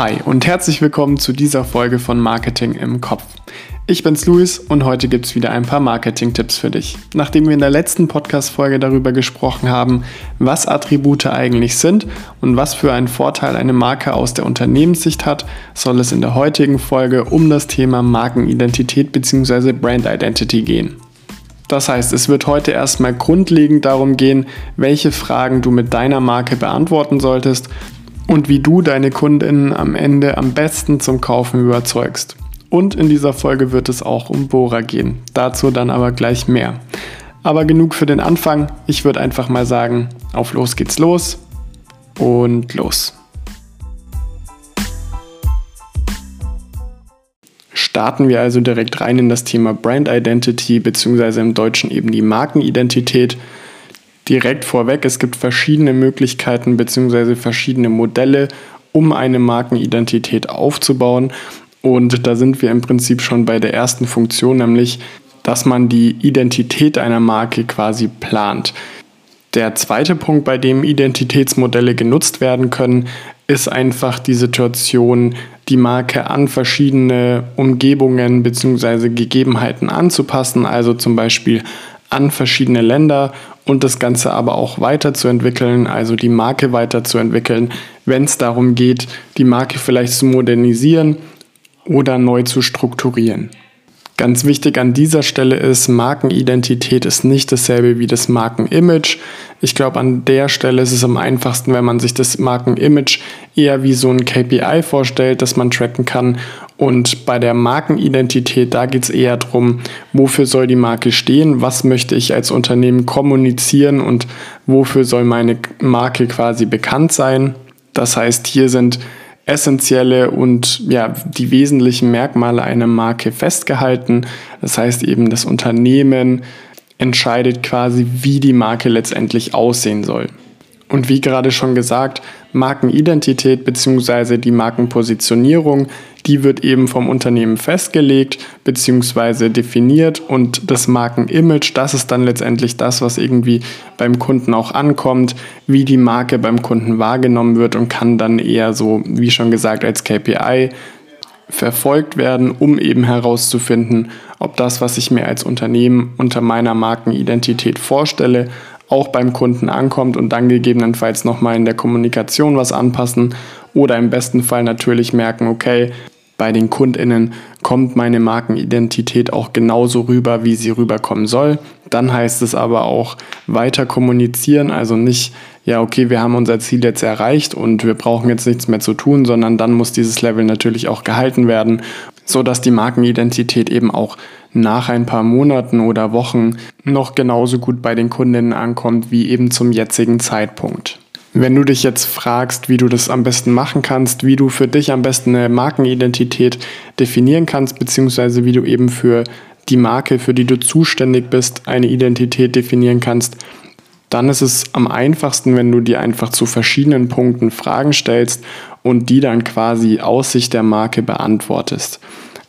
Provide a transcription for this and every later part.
Hi und herzlich willkommen zu dieser Folge von Marketing im Kopf. Ich bin's Luis und heute gibt's wieder ein paar Marketing-Tipps für dich. Nachdem wir in der letzten Podcast-Folge darüber gesprochen haben, was Attribute eigentlich sind und was für einen Vorteil eine Marke aus der Unternehmenssicht hat, soll es in der heutigen Folge um das Thema Markenidentität bzw. Brand Identity gehen. Das heißt, es wird heute erstmal grundlegend darum gehen, welche Fragen du mit deiner Marke beantworten solltest und wie du deine Kundinnen am Ende am besten zum Kaufen überzeugst. Und in dieser Folge wird es auch um Bora gehen. Dazu dann aber gleich mehr. Aber genug für den Anfang. Ich würde einfach mal sagen, auf los geht's los und los. Starten wir also direkt rein in das Thema Brand Identity beziehungsweise im Deutschen eben die Markenidentität direkt vorweg, es gibt verschiedene Möglichkeiten bzw. verschiedene Modelle, um eine Markenidentität aufzubauen. Und da sind wir im Prinzip schon bei der ersten Funktion, nämlich, dass man die Identität einer Marke quasi plant. Der zweite Punkt, bei dem Identitätsmodelle genutzt werden können, ist einfach die Situation, die Marke an verschiedene Umgebungen bzw. Gegebenheiten anzupassen, also zum Beispiel an verschiedene Länder und das Ganze aber auch weiterzuentwickeln, also die Marke weiterzuentwickeln, wenn es darum geht, die Marke vielleicht zu modernisieren oder neu zu strukturieren. Ganz wichtig an dieser Stelle ist, Markenidentität ist nicht dasselbe wie das Markenimage. Ich glaube, an der Stelle ist es am einfachsten, wenn man sich das Markenimage eher wie so ein KPI vorstellt, das man tracken kann. Und bei der Markenidentität, da geht es eher darum, wofür soll die Marke stehen, was möchte ich als Unternehmen kommunizieren und wofür soll meine Marke quasi bekannt sein. Das heißt, hier sind essentielle und ja, die wesentlichen Merkmale einer Marke festgehalten. Das heißt eben, das Unternehmen entscheidet quasi, wie die Marke letztendlich aussehen soll. Und wie gerade schon gesagt, Markenidentität bzw. die Markenpositionierung, die wird eben vom Unternehmen festgelegt bzw. definiert und das Markenimage, das ist dann letztendlich das, was irgendwie beim Kunden auch ankommt, wie die Marke beim Kunden wahrgenommen wird und kann dann eher so, wie schon gesagt, als KPI verfolgt werden, um eben herauszufinden, ob das, was ich mir als Unternehmen unter meiner Markenidentität vorstelle, auch beim Kunden ankommt und dann gegebenenfalls nochmal in der Kommunikation was anpassen oder im besten Fall natürlich merken, okay, bei den Kundinnen kommt meine Markenidentität auch genauso rüber, wie sie rüberkommen soll. Dann heißt es aber auch weiter kommunizieren, also nicht, ja, okay, wir haben unser Ziel jetzt erreicht und wir brauchen jetzt nichts mehr zu tun, sondern dann muss dieses Level natürlich auch gehalten werden, sodass die Markenidentität eben auch nach ein paar Monaten oder Wochen noch genauso gut bei den Kundinnen ankommt wie eben zum jetzigen Zeitpunkt. Wenn du dich jetzt fragst, wie du das am besten machen kannst, wie du für dich am besten eine Markenidentität definieren kannst, beziehungsweise wie du eben für die Marke, für die du zuständig bist, eine Identität definieren kannst, dann ist es am einfachsten, wenn du dir einfach zu verschiedenen Punkten Fragen stellst und die dann quasi aus Sicht der Marke beantwortest.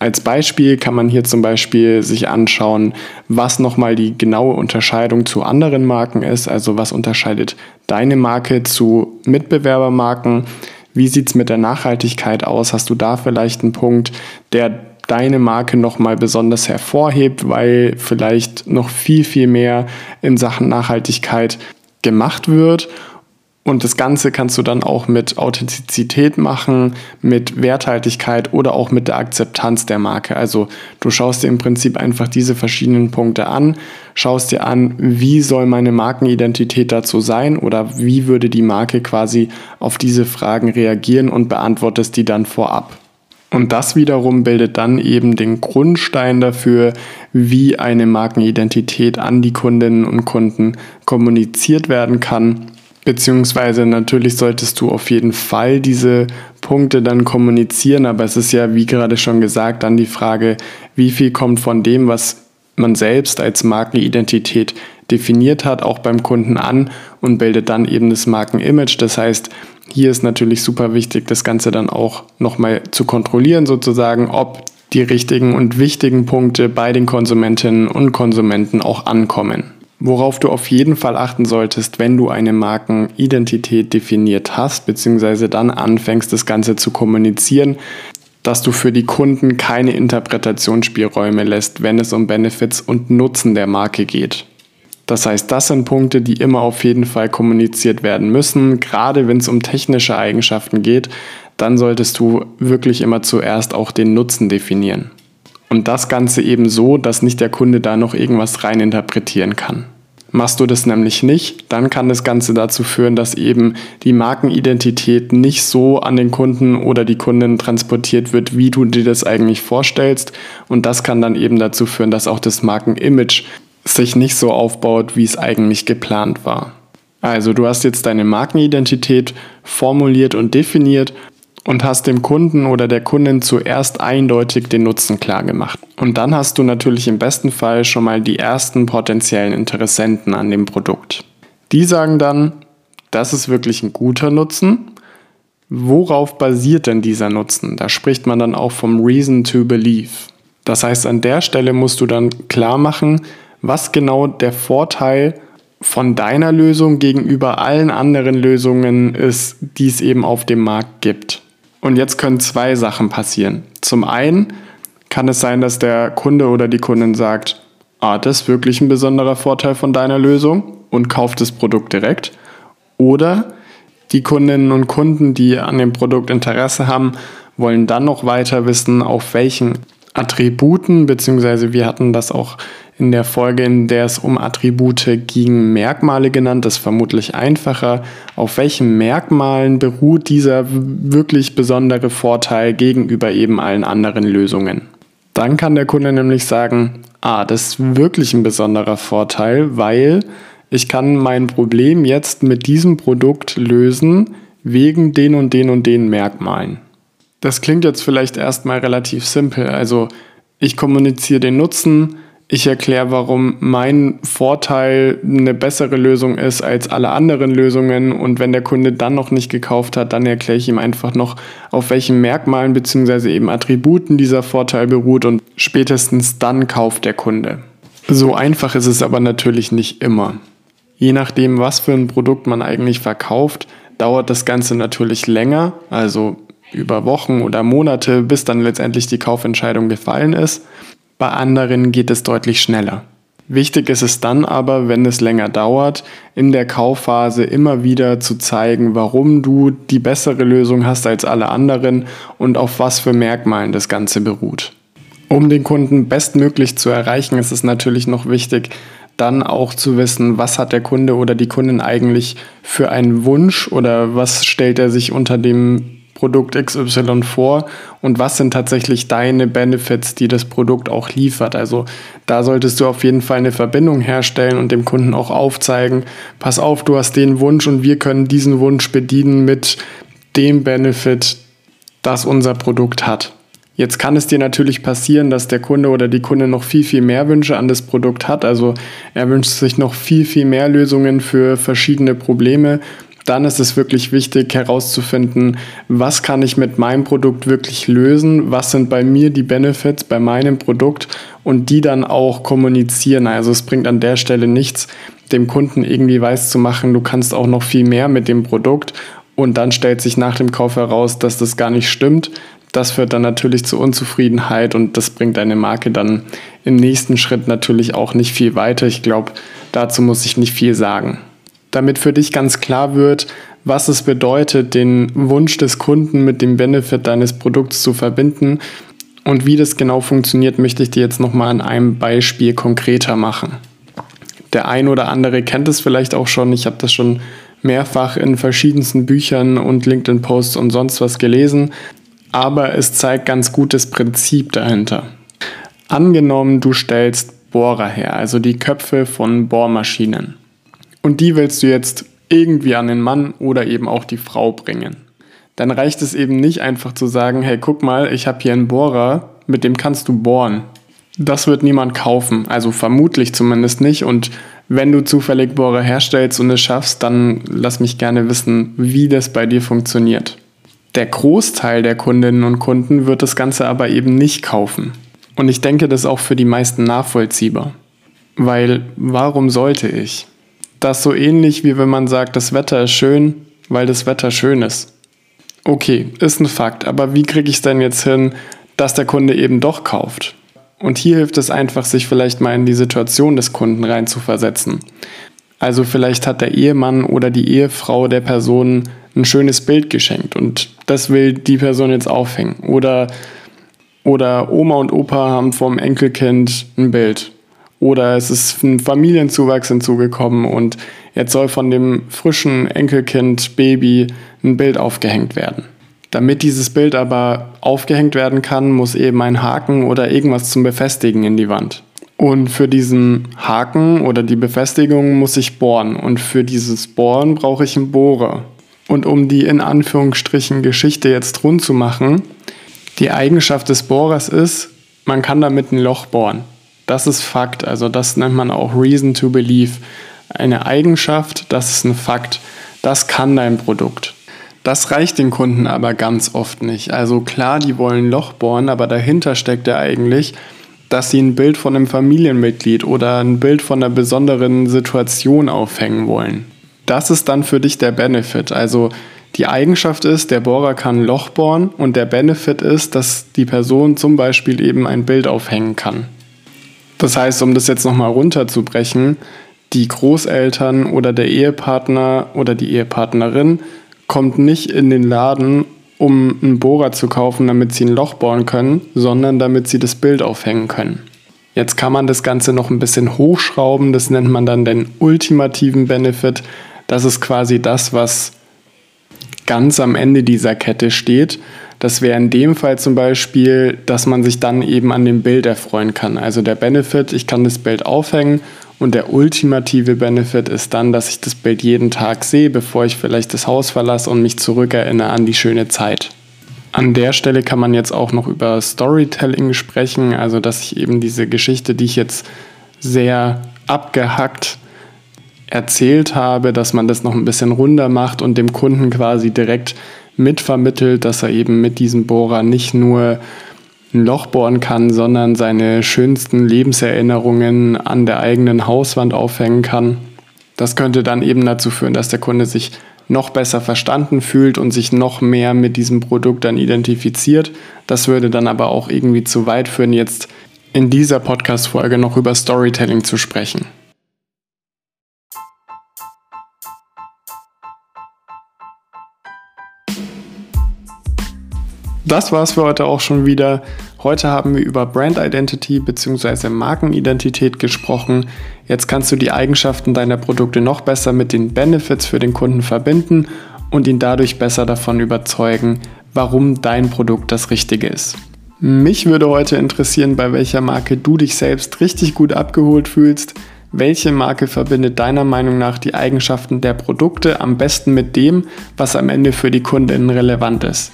Als Beispiel kann man hier zum Beispiel sich anschauen, was nochmal die genaue Unterscheidung zu anderen Marken ist. Also was unterscheidet deine Marke zu Mitbewerbermarken? Wie sieht es mit der Nachhaltigkeit aus? Hast du da vielleicht einen Punkt, der deine Marke nochmal besonders hervorhebt, weil vielleicht noch viel, viel mehr in Sachen Nachhaltigkeit gemacht wird? Und das Ganze kannst du dann auch mit Authentizität machen, mit Werthaltigkeit oder auch mit der Akzeptanz der Marke. Also du schaust dir im Prinzip einfach diese verschiedenen Punkte an, schaust dir an, wie soll meine Markenidentität dazu sein oder wie würde die Marke quasi auf diese Fragen reagieren und beantwortest die dann vorab. Und das wiederum bildet dann eben den Grundstein dafür, wie eine Markenidentität an die Kundinnen und Kunden kommuniziert werden kann Beziehungsweise natürlich solltest du auf jeden Fall diese Punkte dann kommunizieren, aber es ist ja, wie gerade schon gesagt, dann die Frage, wie viel kommt von dem, was man selbst als Markenidentität definiert hat, auch beim Kunden an und bildet dann eben das Markenimage. Das heißt, hier ist natürlich super wichtig, das Ganze dann auch nochmal zu kontrollieren, sozusagen, ob die richtigen und wichtigen Punkte bei den Konsumentinnen und Konsumenten auch ankommen. Worauf du auf jeden Fall achten solltest, wenn du eine Markenidentität definiert hast, beziehungsweise dann anfängst, das Ganze zu kommunizieren, dass du für die Kunden keine Interpretationsspielräume lässt, wenn es um Benefits und Nutzen der Marke geht. Das heißt, das sind Punkte, die immer auf jeden Fall kommuniziert werden müssen. Gerade wenn es um technische Eigenschaften geht, dann solltest du wirklich immer zuerst auch den Nutzen definieren. Und das Ganze eben so, dass nicht der Kunde da noch irgendwas reininterpretieren kann. Machst du das nämlich nicht, dann kann das Ganze dazu führen, dass eben die Markenidentität nicht so an den Kunden oder die Kundin transportiert wird, wie du dir das eigentlich vorstellst. Und das kann dann eben dazu führen, dass auch das Markenimage sich nicht so aufbaut, wie es eigentlich geplant war. Also du hast jetzt deine Markenidentität formuliert und definiert und hast dem Kunden oder der Kundin zuerst eindeutig den Nutzen klar gemacht. Und dann hast du natürlich im besten Fall schon mal die ersten potenziellen Interessenten an dem Produkt. Die sagen dann, das ist wirklich ein guter Nutzen. Worauf basiert denn dieser Nutzen? Da spricht man dann auch vom Reason to Believe. Das heißt, an der Stelle musst du dann klar machen, was genau der Vorteil von deiner Lösung gegenüber allen anderen Lösungen ist, die es eben auf dem Markt gibt. Und jetzt können zwei Sachen passieren. Zum einen kann es sein, dass der Kunde oder die Kundin sagt, ah, das ist wirklich ein besonderer Vorteil von deiner Lösung und kauft das Produkt direkt. Oder die Kundinnen und Kunden, die an dem Produkt Interesse haben, wollen dann noch weiter wissen, auf welchen Attributen, beziehungsweise wir hatten das auch in der Folge, in der es um Attribute ging, Merkmale genannt. Das ist vermutlich einfacher. Auf welchen Merkmalen beruht dieser wirklich besondere Vorteil gegenüber eben allen anderen Lösungen? Dann kann der Kunde nämlich sagen, ah, das ist wirklich ein besonderer Vorteil, weil ich kann mein Problem jetzt mit diesem Produkt lösen wegen den und den und den Merkmalen. Das klingt jetzt vielleicht erstmal relativ simpel. Also ich kommuniziere den Nutzen, ich erkläre, warum mein Vorteil eine bessere Lösung ist als alle anderen Lösungen. Und wenn der Kunde dann noch nicht gekauft hat, dann erkläre ich ihm einfach noch, auf welchen Merkmalen bzw. eben Attributen dieser Vorteil beruht und spätestens dann kauft der Kunde. So einfach ist es aber natürlich nicht immer. Je nachdem, was für ein Produkt man eigentlich verkauft, dauert das Ganze natürlich länger, also über Wochen oder Monate, bis dann letztendlich die Kaufentscheidung gefallen ist. Bei anderen geht es deutlich schneller. Wichtig ist es dann aber, wenn es länger dauert, in der Kaufphase immer wieder zu zeigen, warum du die bessere Lösung hast als alle anderen und auf was für Merkmalen das Ganze beruht. Um den Kunden bestmöglich zu erreichen, ist es natürlich noch wichtig, dann auch zu wissen, was hat der Kunde oder die Kundin eigentlich für einen Wunsch oder was stellt er sich unter dem Produkt XY vor und was sind tatsächlich deine Benefits, die das Produkt auch liefert. Also da solltest du auf jeden Fall eine Verbindung herstellen und dem Kunden auch aufzeigen, pass auf, du hast den Wunsch und wir können diesen Wunsch bedienen mit dem Benefit, das unser Produkt hat. Jetzt kann es dir natürlich passieren, dass der Kunde oder die Kunde noch viel, viel mehr Wünsche an das Produkt hat. Also er wünscht sich noch viel, viel mehr Lösungen für verschiedene Probleme dann ist es wirklich wichtig herauszufinden, was kann ich mit meinem Produkt wirklich lösen, was sind bei mir die Benefits bei meinem Produkt und die dann auch kommunizieren. Also es bringt an der Stelle nichts, dem Kunden irgendwie weiß zu machen, du kannst auch noch viel mehr mit dem Produkt und dann stellt sich nach dem Kauf heraus, dass das gar nicht stimmt. Das führt dann natürlich zu Unzufriedenheit und das bringt deine Marke dann im nächsten Schritt natürlich auch nicht viel weiter. Ich glaube, dazu muss ich nicht viel sagen damit für dich ganz klar wird, was es bedeutet, den Wunsch des Kunden mit dem Benefit deines Produkts zu verbinden. Und wie das genau funktioniert, möchte ich dir jetzt nochmal an einem Beispiel konkreter machen. Der ein oder andere kennt es vielleicht auch schon. Ich habe das schon mehrfach in verschiedensten Büchern und LinkedIn-Posts und sonst was gelesen. Aber es zeigt ganz gut das Prinzip dahinter. Angenommen, du stellst Bohrer her, also die Köpfe von Bohrmaschinen und die willst du jetzt irgendwie an den Mann oder eben auch die Frau bringen. Dann reicht es eben nicht einfach zu sagen, hey, guck mal, ich habe hier einen Bohrer, mit dem kannst du bohren. Das wird niemand kaufen, also vermutlich zumindest nicht. Und wenn du zufällig Bohrer herstellst und es schaffst, dann lass mich gerne wissen, wie das bei dir funktioniert. Der Großteil der Kundinnen und Kunden wird das Ganze aber eben nicht kaufen. Und ich denke, das ist auch für die meisten nachvollziehbar. weil warum sollte ich? Das so ähnlich wie wenn man sagt, das Wetter ist schön, weil das Wetter schön ist. Okay, ist ein Fakt, aber wie kriege ich es denn jetzt hin, dass der Kunde eben doch kauft? Und hier hilft es einfach, sich vielleicht mal in die Situation des Kunden reinzuversetzen. Also vielleicht hat der Ehemann oder die Ehefrau der Person ein schönes Bild geschenkt und das will die Person jetzt aufhängen. Oder, oder Oma und Opa haben vom Enkelkind ein Bild. Oder es ist ein Familienzuwachs hinzugekommen und jetzt soll von dem frischen Enkelkind, Baby, ein Bild aufgehängt werden. Damit dieses Bild aber aufgehängt werden kann, muss eben ein Haken oder irgendwas zum Befestigen in die Wand. Und für diesen Haken oder die Befestigung muss ich bohren. Und für dieses Bohren brauche ich einen Bohrer. Und um die in Anführungsstrichen Geschichte jetzt rund zu machen, die Eigenschaft des Bohrers ist, man kann damit ein Loch bohren. Das ist Fakt, also das nennt man auch Reason to Believe. Eine Eigenschaft, das ist ein Fakt, das kann dein Produkt. Das reicht den Kunden aber ganz oft nicht. Also klar, die wollen Loch bohren, aber dahinter steckt ja eigentlich, dass sie ein Bild von einem Familienmitglied oder ein Bild von einer besonderen Situation aufhängen wollen. Das ist dann für dich der Benefit. Also die Eigenschaft ist, der Bohrer kann Loch bohren und der Benefit ist, dass die Person zum Beispiel eben ein Bild aufhängen kann. Das heißt, um das jetzt nochmal runterzubrechen, die Großeltern oder der Ehepartner oder die Ehepartnerin kommt nicht in den Laden, um einen Bohrer zu kaufen, damit sie ein Loch bohren können, sondern damit sie das Bild aufhängen können. Jetzt kann man das Ganze noch ein bisschen hochschrauben, das nennt man dann den ultimativen Benefit. Das ist quasi das, was ganz am Ende dieser Kette steht. Das wäre in dem Fall zum Beispiel, dass man sich dann eben an dem Bild erfreuen kann. Also der Benefit, ich kann das Bild aufhängen und der ultimative Benefit ist dann, dass ich das Bild jeden Tag sehe, bevor ich vielleicht das Haus verlasse und mich zurückerinnere an die schöne Zeit. An der Stelle kann man jetzt auch noch über Storytelling sprechen, also dass ich eben diese Geschichte, die ich jetzt sehr abgehackt erzählt habe, dass man das noch ein bisschen runder macht und dem Kunden quasi direkt mitvermittelt, dass er eben mit diesem Bohrer nicht nur ein Loch bohren kann, sondern seine schönsten Lebenserinnerungen an der eigenen Hauswand aufhängen kann. Das könnte dann eben dazu führen, dass der Kunde sich noch besser verstanden fühlt und sich noch mehr mit diesem Produkt dann identifiziert. Das würde dann aber auch irgendwie zu weit führen, jetzt in dieser Podcast-Folge noch über Storytelling zu sprechen. Das war's für heute auch schon wieder. Heute haben wir über Brand Identity bzw. Markenidentität gesprochen. Jetzt kannst du die Eigenschaften deiner Produkte noch besser mit den Benefits für den Kunden verbinden und ihn dadurch besser davon überzeugen, warum dein Produkt das Richtige ist. Mich würde heute interessieren, bei welcher Marke du dich selbst richtig gut abgeholt fühlst. Welche Marke verbindet deiner Meinung nach die Eigenschaften der Produkte am besten mit dem, was am Ende für die Kundinnen relevant ist?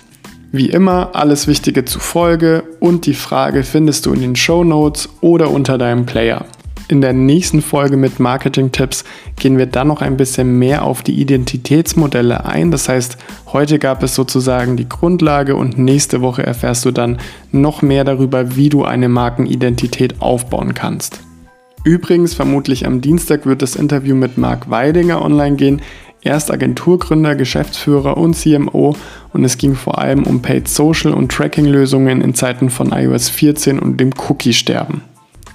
Wie immer, alles Wichtige zu Folge und die Frage findest du in den Show Notes oder unter deinem Player. In der nächsten Folge mit Marketing-Tipps gehen wir dann noch ein bisschen mehr auf die Identitätsmodelle ein. Das heißt, heute gab es sozusagen die Grundlage und nächste Woche erfährst du dann noch mehr darüber, wie du eine Markenidentität aufbauen kannst. Übrigens, vermutlich am Dienstag wird das Interview mit Marc Weidinger online gehen. Er ist Agenturgründer, Geschäftsführer und CMO und es ging vor allem um Paid Social und Tracking-Lösungen in Zeiten von iOS 14 und dem Cookie-Sterben.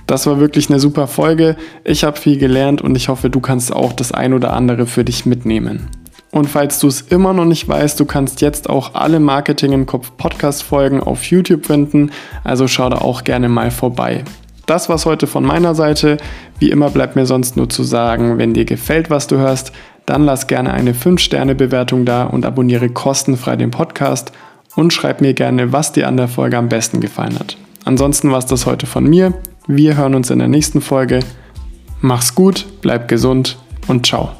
Das war wirklich eine super Folge. Ich habe viel gelernt und ich hoffe, du kannst auch das ein oder andere für dich mitnehmen. Und falls du es immer noch nicht weißt, du kannst jetzt auch alle Marketing im Kopf Podcast Folgen auf YouTube finden, also schau da auch gerne mal vorbei. Das war's heute von meiner Seite. Wie immer bleibt mir sonst nur zu sagen, wenn dir gefällt, was du hörst, dann lass gerne eine 5-Sterne-Bewertung da und abonniere kostenfrei den Podcast und schreib mir gerne, was dir an der Folge am besten gefallen hat. Ansonsten war es das heute von mir. Wir hören uns in der nächsten Folge. Mach's gut, bleib gesund und ciao.